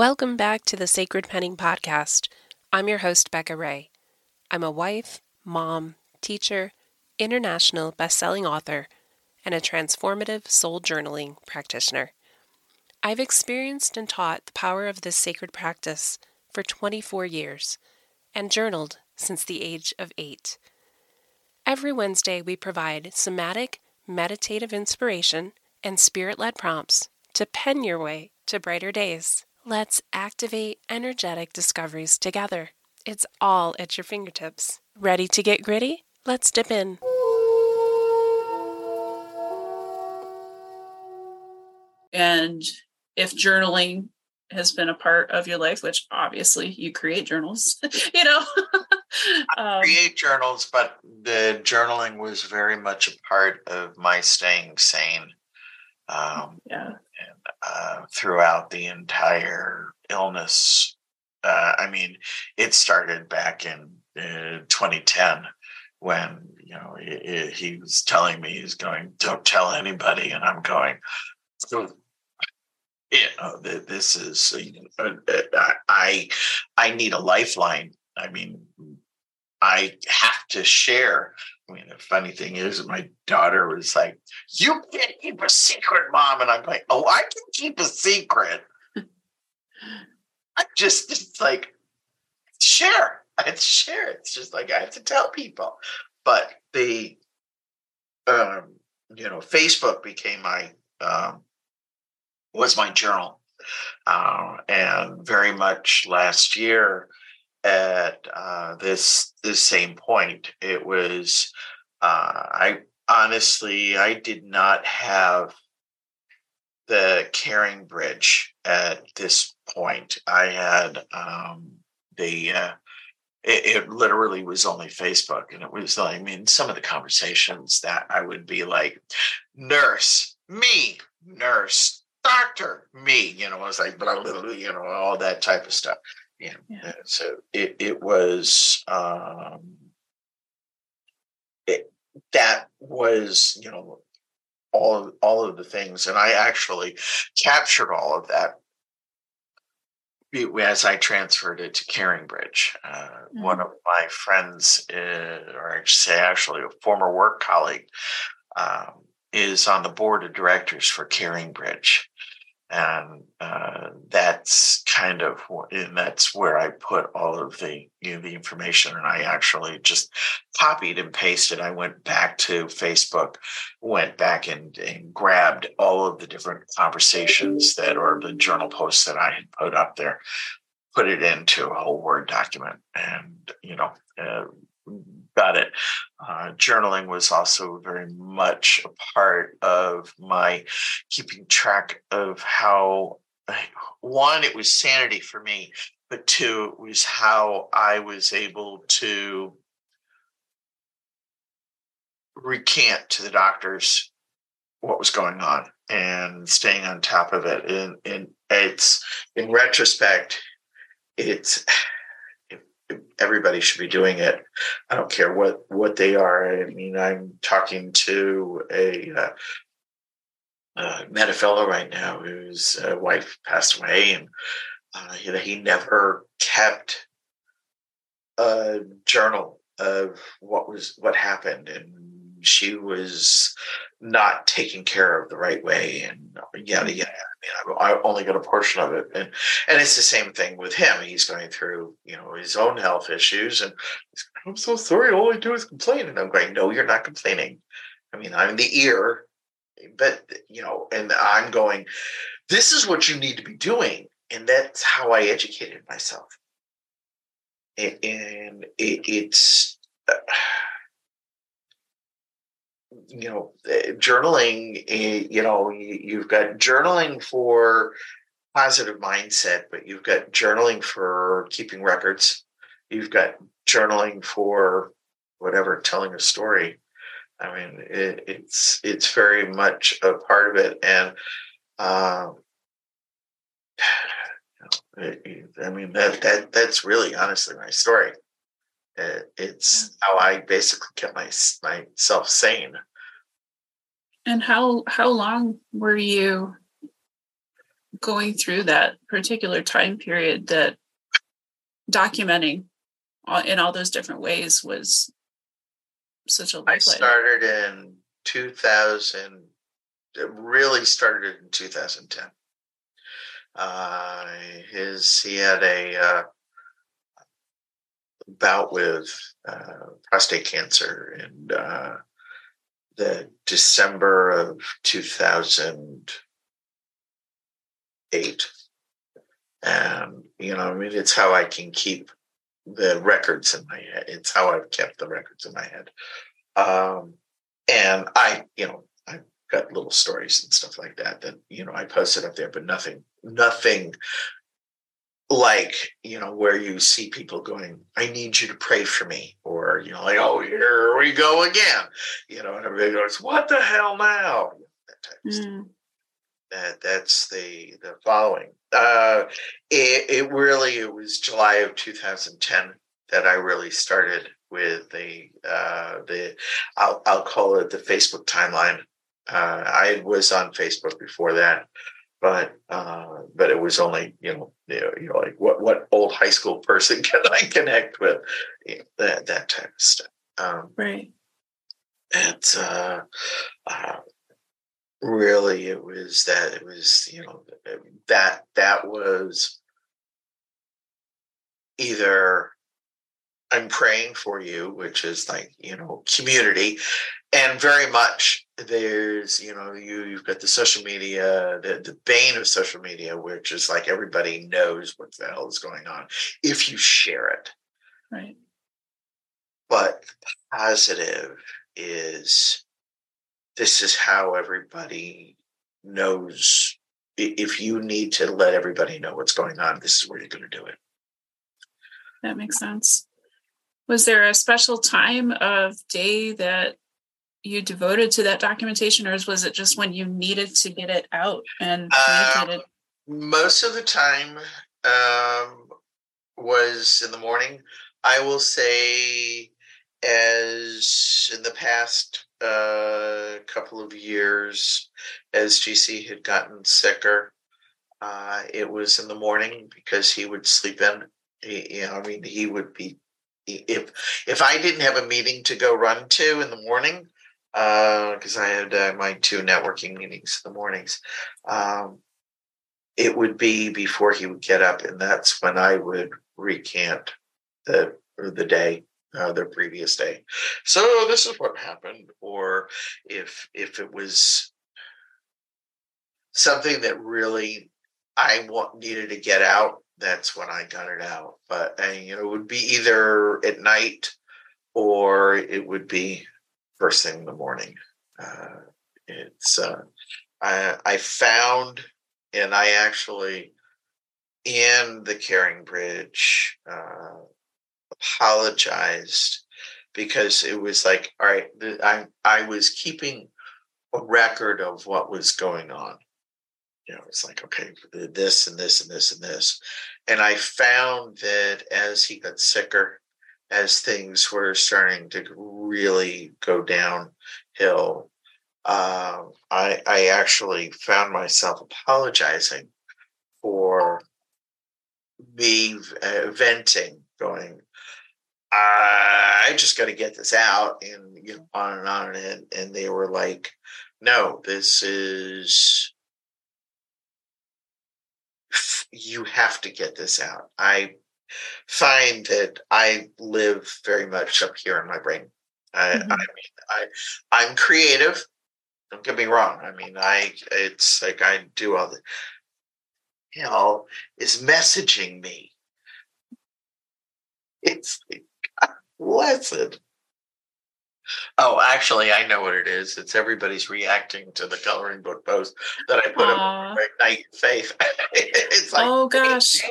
Welcome back to the Sacred Penning Podcast. I'm your host, Becca Ray. I'm a wife, mom, teacher, international best-selling author, and a transformative soul journaling practitioner. I've experienced and taught the power of this sacred practice for 24 years and journaled since the age of eight. Every Wednesday, we provide somatic, meditative inspiration and spirit led prompts to pen your way to brighter days. Let's activate energetic discoveries together. It's all at your fingertips. Ready to get gritty? Let's dip in. And if journaling has been a part of your life, which obviously you create journals, you know. um, create journals, but the journaling was very much a part of my staying sane. Um, yeah uh, throughout the entire illness. Uh, I mean, it started back in uh, 2010 when you know he, he, was telling me he's going, "Don't tell anybody," and I'm going. You know, this is uh, uh, I I need a lifeline. I mean, I have to share. I mean, the funny thing is, my daughter was like, "You can't keep a secret, mom," and I'm like, "Oh, I can keep a secret." I just, it's like, share. I share. It's just like I have to tell people. But the, um, you know, Facebook became my um, was my journal, uh, and very much last year at uh, this this same point. It was uh, I honestly I did not have the CaringBridge at this point. I had um, the uh, it, it, literally was only Facebook, and it was like I mean some of the conversations that I would be like, nurse, me, nurse, doctor, me, you know, I was like, blah, blah, blah, you know, all that type of stuff yeah. yeah. So it it was um, it that was you know all of all of the things, and I actually captured all of that as I transferred it to CaringBridge. Uh, mm-hmm. One of my friends, uh, or I should say, actually a former work colleague, um, is on the board of directors for CaringBridge and uh, that's kind of and that's where I put all of the you know, the information, and I actually just copied and pasted. I went back to Facebook, went back and, and grabbed all of the different conversations that or the journal posts that I had put up there, put it into a whole Word document, and you know. Uh, got it. Uh, journaling was also very much a part of my keeping track of how, one, it was sanity for me, but two, it was how I was able to recant to the doctors what was going on and staying on top of it. And, and it's in retrospect, it's everybody should be doing it. I don't care what what they are. I mean, I'm talking to a uh, uh, met a fellow right now whose uh, wife passed away, and uh, know, he never kept a journal of what was what happened, and she was not taken care of the right way, and yada yada mean, I, I only got a portion of it, and and it's the same thing with him. He's going through, you know, his own health issues, and I'm so sorry. All I do is complain, and I'm going, no, you're not complaining. I mean, I'm in the ear, but you know, and I'm going, this is what you need to be doing, and that's how I educated myself. And, and it, it's. Uh, you know eh, journaling eh, you know you've got journaling for positive mindset but you've got journaling for keeping records you've got journaling for whatever telling a story i mean it, it's it's very much a part of it and um, I mean that that that's really honestly my story. It's how I basically kept my myself sane. And how how long were you going through that particular time period that documenting in all those different ways was such a I started in 2000 it really started in 2010 uh, his he had a uh, bout with uh, prostate cancer in uh, the December of 2008. And, you know, I mean, it's how I can keep the records in my head. It's how I've kept the records in my head. Um, and I, you know, I've got little stories and stuff like that that, you know, I posted up there, but nothing, nothing like you know where you see people going i need you to pray for me or you know like oh here we go again you know and everybody goes what the hell now? That type of mm. that that's the the following. Uh it, it really it was july of 2010 that i really started with the uh the i'll, I'll call it the facebook timeline. Uh i was on facebook before that but uh, but it was only you know, you know, you know like what what old high school person can I connect with you know, that that type of stuff um, right And uh, uh, really it was that it was you know that that was either I'm praying for you, which is like, you know, community. And very much there's, you know, you you've got the social media, the, the bane of social media, which is like everybody knows what the hell is going on if you share it. Right. But the positive is this is how everybody knows if you need to let everybody know what's going on, this is where you're going to do it. That makes sense was there a special time of day that you devoted to that documentation or was it just when you needed to get it out and um, most of the time um, was in the morning. I will say as in the past uh, couple of years as gc had gotten sicker uh, it was in the morning because he would sleep in. He, you know i mean he would be if if I didn't have a meeting to go run to in the morning, because uh, I had uh, my two networking meetings in the mornings, um, it would be before he would get up, and that's when I would recant the the day, uh, the previous day. So this is what happened, or if if it was something that really I want needed to get out that's when I got it out. But and, you know, it would be either at night or it would be first thing in the morning. Uh, it's uh, I, I found, and I actually in the CaringBridge uh, apologized because it was like, all right, I I was keeping a record of what was going on you know, it's like, okay, this and this and this and this. And I found that as he got sicker, as things were starting to really go downhill, uh, I, I actually found myself apologizing for me uh, venting, going, I just got to get this out, and you know, on and on, and and they were like, "No, this is you have to get this out. I find that I live very much up here in my brain. I, mm-hmm. I mean, I I'm creative. Don't get me wrong. I mean, I it's like I do all the you know is messaging me. It's like God bless it. Oh, actually, I know what it is. It's everybody's reacting to the coloring book post that I put Aww. up right night faith. it's like, oh gosh.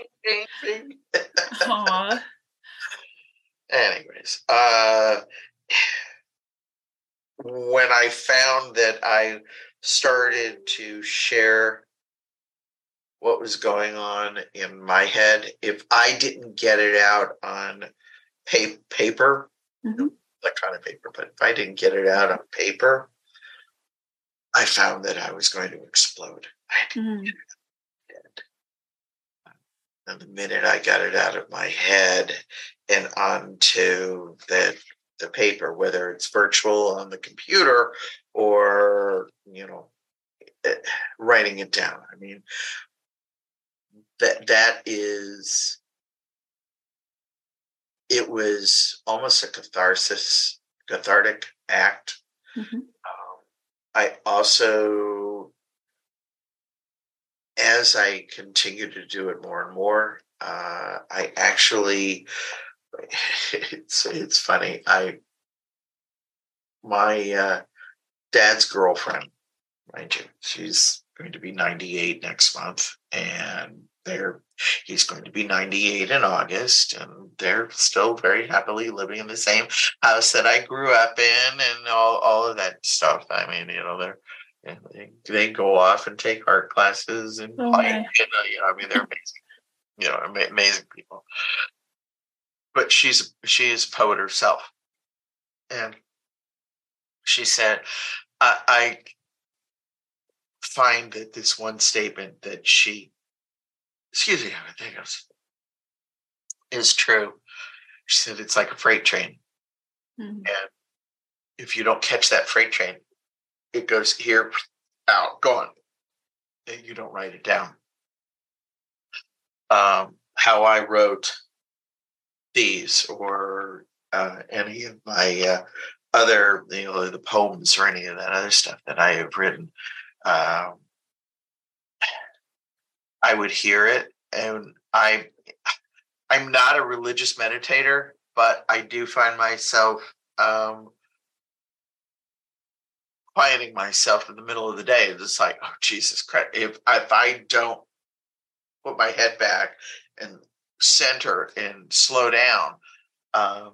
Aww. Anyways, uh, when I found that I started to share what was going on in my head, if I didn't get it out on paper, mm-hmm electronic paper, but if I didn't get it out on paper, I found that I was going to explode. Mm-hmm. And the minute I got it out of my head and onto the the paper, whether it's virtual on the computer or you know eh, writing it down. I mean that that is it was almost a catharsis cathartic act. Mm-hmm. Um, I also as I continue to do it more and more, uh, I actually it's it's funny. I my uh, dad's girlfriend, mind you, she's going to be 98 next month, and they're he's going to be 98 in August, and they're still very happily living in the same house that I grew up in, and all all of that stuff. I mean, you know, they're they, they go off and take art classes and oh, play. You know, you know, I mean, they're amazing. You know, amazing people. But she's she is a poet herself, and she said, I, I find that this one statement that she, excuse me, I think is true. She said it's like a freight train, mm-hmm. and if you don't catch that freight train, it goes here, out, gone. And you don't write it down. Um, how I wrote these or uh, any of my uh, other, you know, the poems or any of that other stuff that I have written, um, I would hear it, and I, I'm not a religious meditator, but I do find myself um, quieting myself in the middle of the day. It's like, oh Jesus Christ! If if I don't put my head back and center and slow down, um,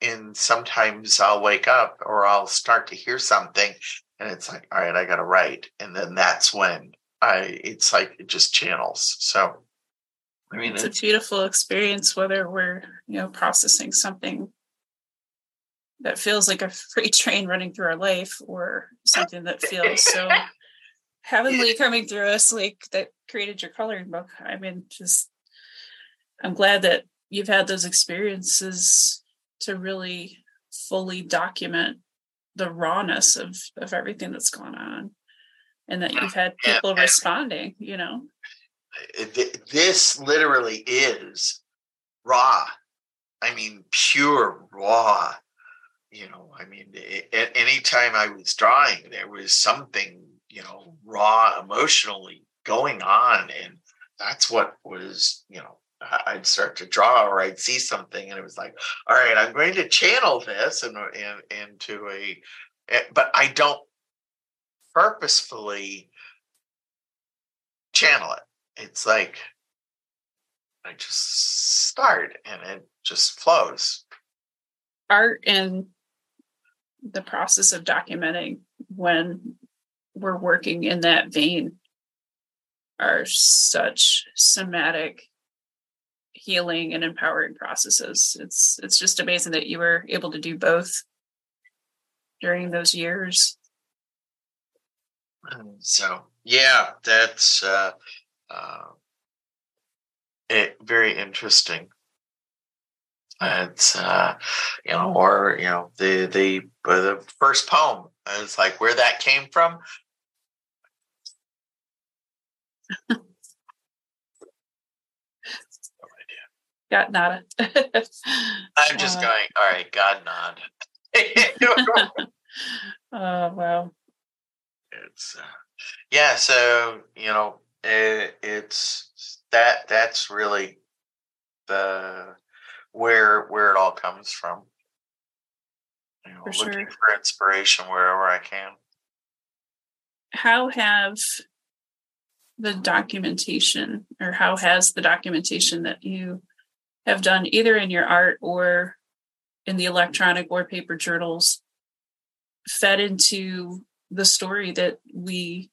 and sometimes I'll wake up or I'll start to hear something, and it's like, all right, I got to write, and then that's when I. It's like it just channels. So. I mean, it's, it's a beautiful experience, whether we're, you know, processing something that feels like a freight train running through our life or something that feels so heavenly coming through us like that created your coloring book i mean just i'm glad that you've had those experiences to really fully document the rawness of of everything that's gone on and that you've had people responding you know? This literally is raw. I mean pure raw you know i mean at any time i was drawing there was something you know raw emotionally going on and that's what was you know i'd start to draw or i'd see something and it was like all right i'm going to channel this and, and into a eh, but i don't purposefully channel it it's like i just start and it just flows art and the process of documenting when we're working in that vein are such somatic healing and empowering processes. It's it's just amazing that you were able to do both during those years. So yeah, that's uh, uh, it, very interesting. It's uh, you know, or you know, the the the first poem. It's like where that came from. no idea. Got nada. I'm just uh, going. All right, God nod. oh wow. It's uh, yeah. So you know, it, it's that. That's really the where where it all comes from. You know, for looking sure. for inspiration wherever I can. How have the documentation, or how has the documentation that you have done, either in your art or in the electronic or paper journals, fed into the story that we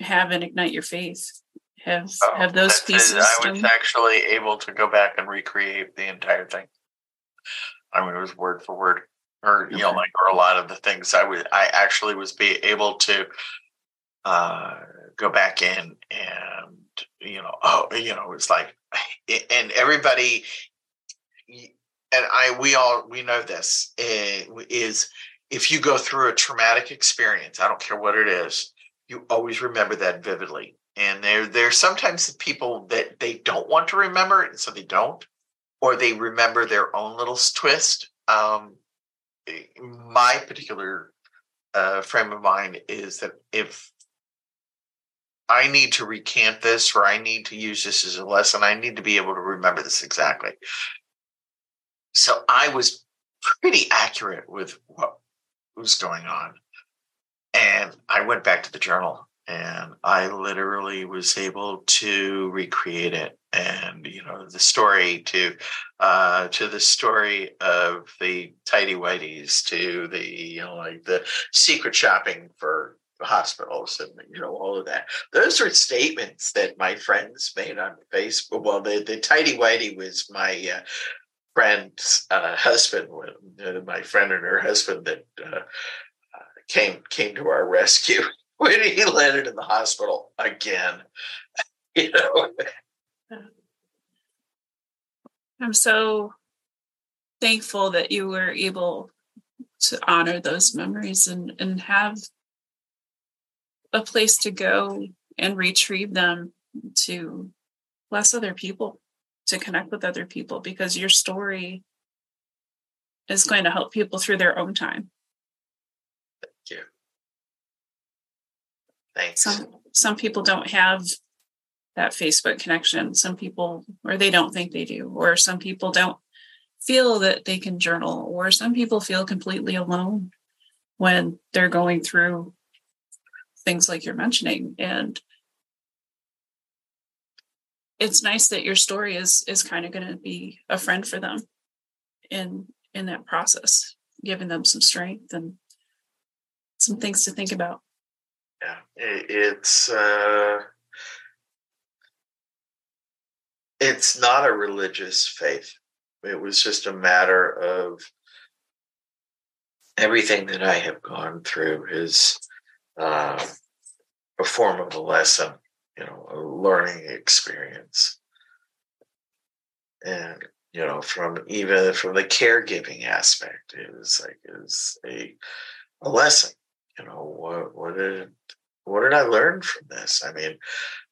have in Ignite Your Faith? have oh, have those pieces. I was actually able to go back and recreate the entire thing. I mean, it was word for word, or you know, like or a lot of the things I was. I actually was be able to uh, go back in and you know, oh, you know, it's like, and everybody, and I, we all, we know this eh, is if you go through a traumatic experience, I don't care what it is, you always remember that vividly. And there, there's sometimes people that they don't want to remember it, and so they don't, or they remember their own little twist. Um, eh, my particular uh, frame of mind is that if I need to recant this or I need to use this as a lesson. I need to be able to remember this exactly. So I was pretty accurate with what was going on. And I went back to the journal and I literally was able to recreate it. And, you know, the story to uh to the story of the tidy whiteys to the, you know, like the secret shopping for hospitals and you know all of that. Those are statements that my friends made on Facebook. Well, the the tidy whitey was my uh, friend's uh, husband. Uh, my friend and her husband that uh, uh, came came to our rescue when he landed in the hospital again. you know. I'm so thankful that you were able to honor those memories and and have a place to go and retrieve them to bless other people, to connect with other people, because your story is going to help people through their own time. Thank you. Thanks. Some some people don't have that Facebook connection. Some people or they don't think they do, or some people don't feel that they can journal, or some people feel completely alone when they're going through things like you're mentioning and it's nice that your story is is kind of going to be a friend for them in in that process giving them some strength and some things to think about. Yeah it's uh it's not a religious faith. It was just a matter of everything that i have gone through is uh, a form of a lesson, you know, a learning experience. And, you know, from even from the caregiving aspect, it was like it was a a lesson. You know, what what did what did I learn from this? I mean,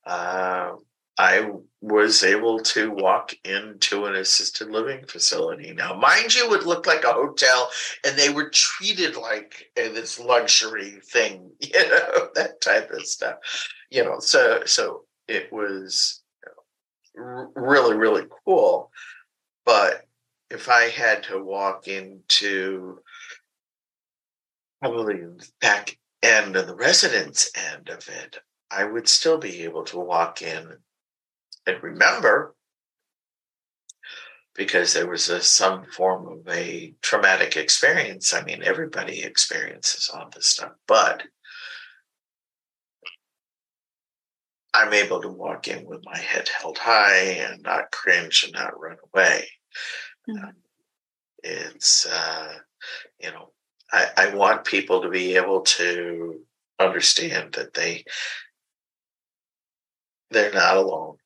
uh, I was able to walk into an assisted living facility. Now, mind you, it looked like a hotel and they were treated like this luxury thing, you know, that type of stuff. You know, so so it was really, really cool. But if I had to walk into probably back end of the residence end of it, I would still be able to walk in and remember because there was a, some form of a traumatic experience. I mean, everybody experiences all this stuff, but I'm able to walk in with my head held high and not cringe and not run away. Mm-hmm. it's, uh, you know, I, I want people to be able to understand that they they're not alone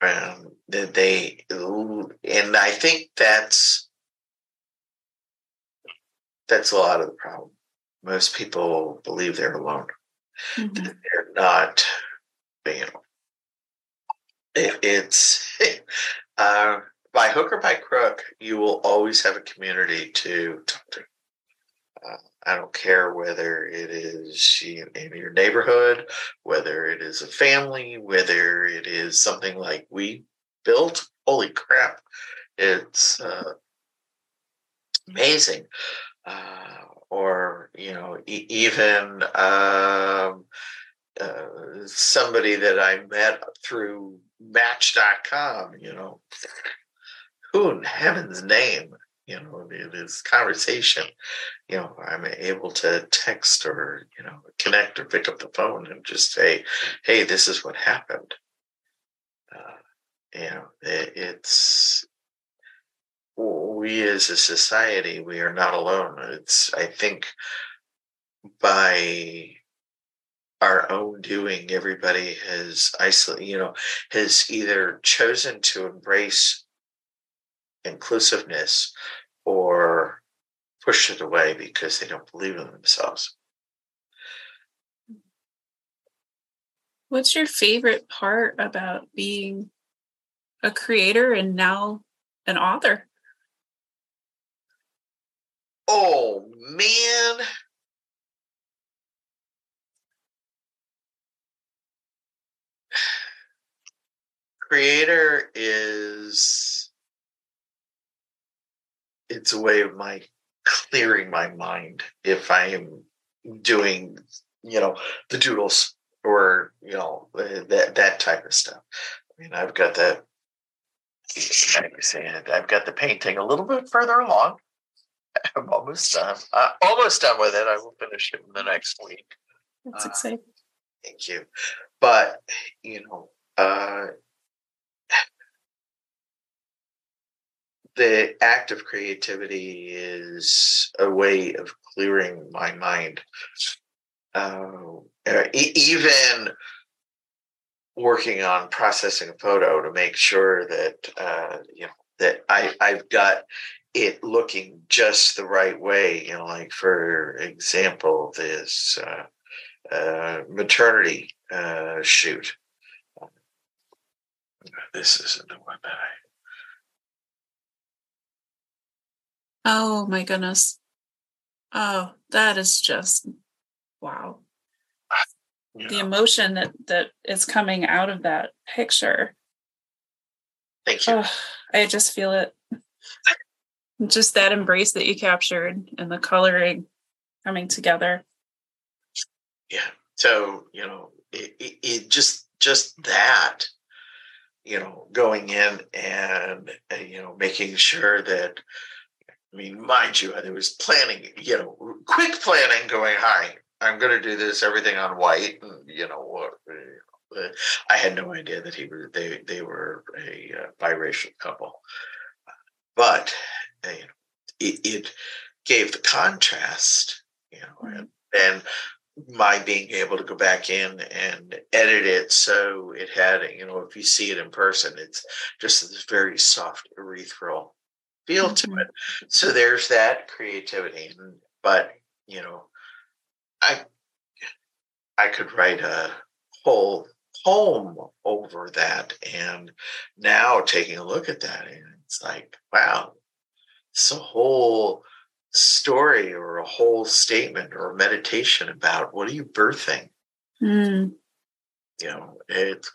um, that they and I think that's that's a lot of the problem. Most people believe they're alone. Mm-hmm. They're not. It, it's uh, by hook or by crook. You will always have a community to talk to. Uh, I don't care whether it is in your neighborhood, whether it is a family, whether it is something like we built. Holy crap. It's uh, amazing. Uh, or, you know, e- even um, uh, somebody that I met through Match.com, you know, who in heaven's name you know this conversation you know i'm able to text or you know connect or pick up the phone and just say hey this is what happened. Uh, you know it, it's we as a society we are not alone. It's i think by our own doing. Everybody has isolated, you know, has either chosen to embrace inclusiveness or push it away because they don't believe in themselves. What's your favorite part about being a creator and now an author? Oh man. Creator is it's a way of my clearing my mind if I am doing, you know, the doodles or you know that that type of stuff. I mean, I've got that. I've got the painting a little bit further along. I'm almost done. Uh, almost done with it. I will finish it in the next week. That's uh, exciting. Thank you. But you know, uh, the act of creativity is a way of clearing my mind. Uh, even working on processing a photo to make sure that uh, you know that I I've got it looking just the right way. You know, like for example, this uh, uh, maternity uh, shoot. This isn't the one that I. Oh my goodness. Oh, that is just wow. The emotion that that is coming out of that picture. Thank you. Oh, i just feel it. Just that embrace that you captured and the coloring coming together. Yeah so you know it, it, it just just that you know going in and uh, you know making sure that I mean, mind you, there was planning, you know, quick planning going, hi, I'm going to do this everything on white. And, you know, uh, I had no idea that he were they they were a uh, biracial couple, but uh, you know, it, it, gave the contrast, you know, mm-hmm. and, and my being able to go back in and edit it so it had you know if you see it in person it's just this very soft ethereal feel mm-hmm. to it so there's that creativity but you know I I could write a whole poem over that. And now taking a look at that, and it's like, wow, it's a whole story or a whole statement or a meditation about what are you birthing? Mm. You know, it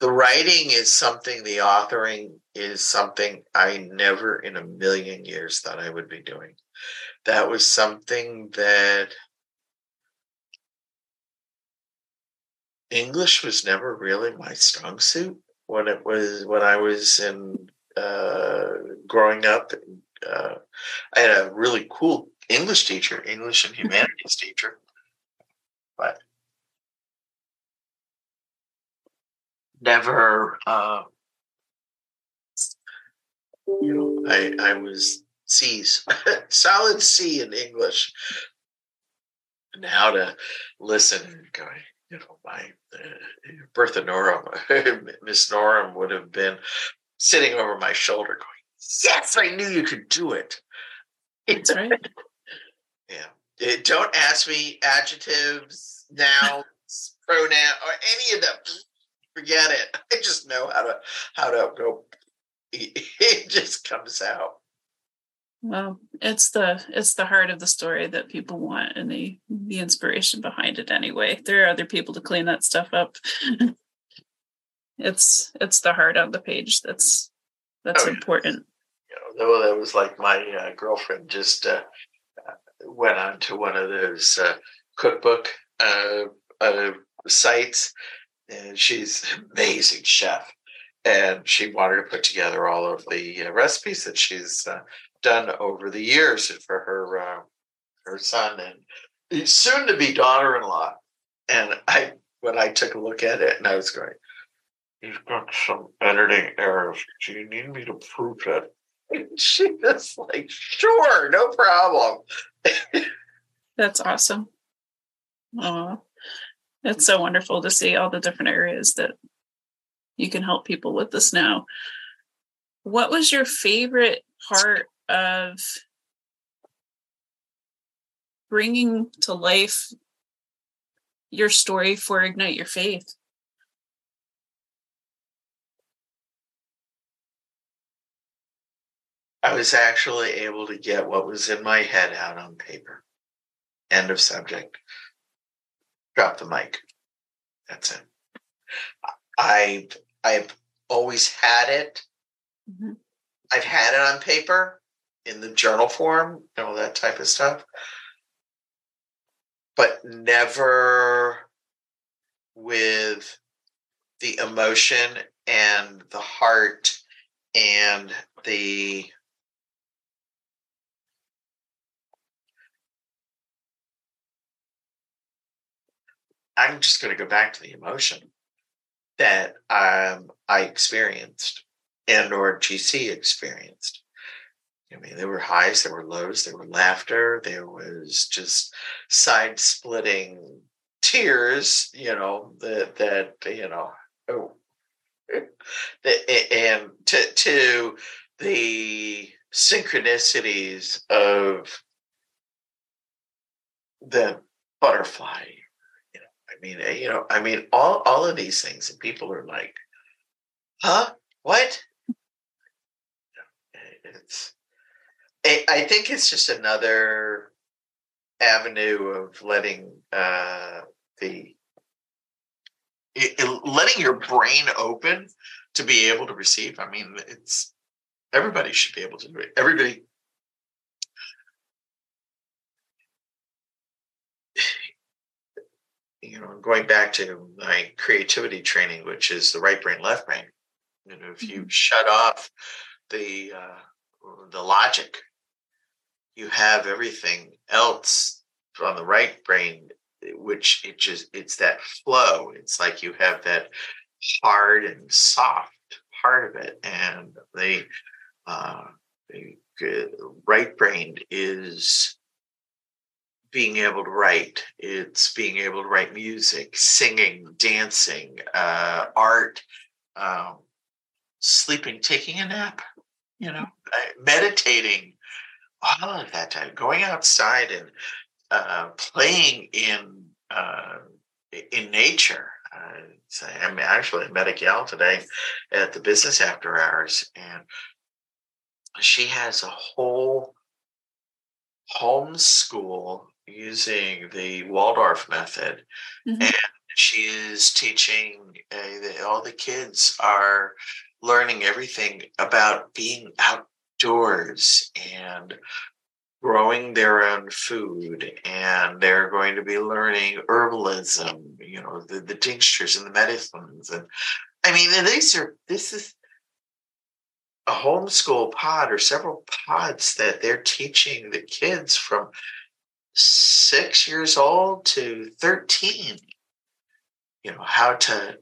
the writing is something, the authoring is something I never in a million years thought I would be doing that was something that English was never really my strong suit when it was when I was in uh, growing up. Uh, I had a really cool English teacher, English and humanities teacher, but never. Uh, you know, I I was C's, solid C in English. And how to listen going, you know, my uh, Bertha Norum, Miss Norum would have been sitting over my shoulder going, Yes, I knew you could do it. It's right. yeah. It, don't ask me adjectives, nouns, pronoun, or any of them. Forget it. I just know how to how to go. It just comes out. Well, it's the it's the heart of the story that people want and the the inspiration behind it anyway. There are other people to clean that stuff up. it's it's the heart on the page that's that's oh, important. You know, that was like my uh, girlfriend just uh, went on to one of those uh, cookbook uh, uh, sites, and she's an amazing chef. And she wanted to put together all of the uh, recipes that she's done over the years for her uh, her son and soon to be daughter-in-law. And I when I took a look at it and I was going, You've got some editing errors. Do you need me to prove it? And she was like, sure, no problem. That's awesome. Oh, it's so wonderful to see all the different areas that you can help people with this now. What was your favorite part of bringing to life your story for Ignite Your Faith? I was actually able to get what was in my head out on paper. End of subject. Drop the mic. That's it. I've I've always had it. Mm-hmm. I've had it on paper in the journal form, and all that type of stuff. But never with the emotion and the heart and the I'm just going to go back to the emotion that um, I experienced and or GC experienced. I mean, there were highs, there were lows, there were laughter, there was just side splitting tears, you know, that, that, you know, oh, and to, to the synchronicities of the butterfly I mean, eh, you know, I mean, all all of these things, and people are like, "Huh? What?" It's. I think it's just another avenue of letting uh, the letting your brain open to be able to receive. I mean, it's everybody should be able to do it. Everybody you know, going back to my creativity training, which is the right brain, left brain. You know, if you mm-hmm. shut off the uh, the logic, you have everything else on the right brain, which it just it's that flow. It's like you have that hard and soft part of it, and the uh, the right brain is being able to write. It's being able to write music, singing, dancing, uh, art, um, sleeping, taking a nap, you know, meditating, all of that time, going outside and uh, playing in uh, in nature. Uh, I'm actually I met gal today at the business after hours, and she has a whole homeschool using the Waldorf method, mm-hmm. and she is teaching. Uh, the, all the kids are learning everything about being outdoors and growing their own food and they're going to be learning herbalism you know the, the tinctures and the medicines and i mean these are this is a homeschool pod or several pods that they're teaching the kids from six years old to 13 you know how to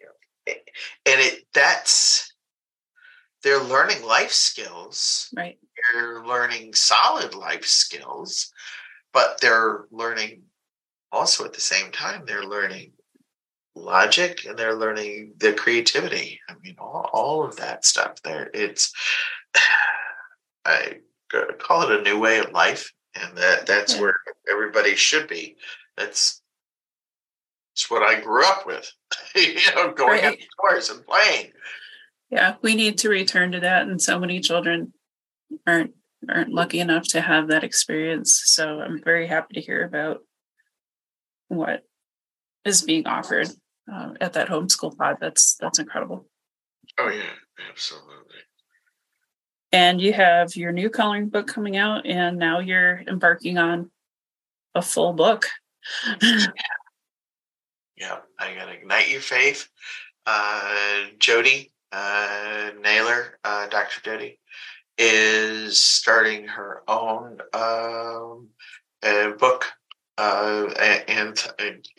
you know, and it that's they're learning life skills. Right. They're learning solid life skills but they're learning also at the same time they're learning logic and they're learning the creativity. I mean all, all of that stuff there it's i uh, call it a new way of life and that that's yeah. where everybody should be. That's it's what I grew up with, you know, going right. outdoors and playing. Yeah, we need to return to that, and so many children aren't aren't lucky enough to have that experience. So I'm very happy to hear about what is being offered uh, at that homeschool pod. That's that's incredible. Oh yeah, absolutely and you have your new coloring book coming out and now you're embarking on a full book. Yeah i gotta ignite your faith. Uh, jody uh, naylor uh, dr jody is starting her own um, book uh, and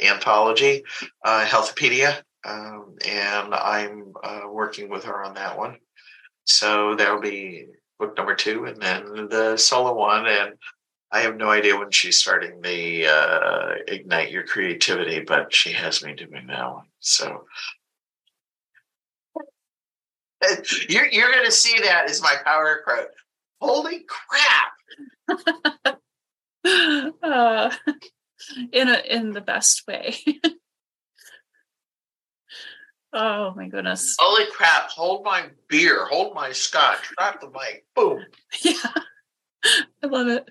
anthology uh, healthpedia um, and i'm uh, working with her on that one so that'll be book number two, and then the solo one. And I have no idea when she's starting the uh, ignite your creativity, but she has me doing that one. So you're you're going to see that as my power quote. Holy crap! uh, in a in the best way. Oh my goodness! Holy crap! Hold my beer. Hold my scotch. Drop the mic. Boom. Yeah, I love it.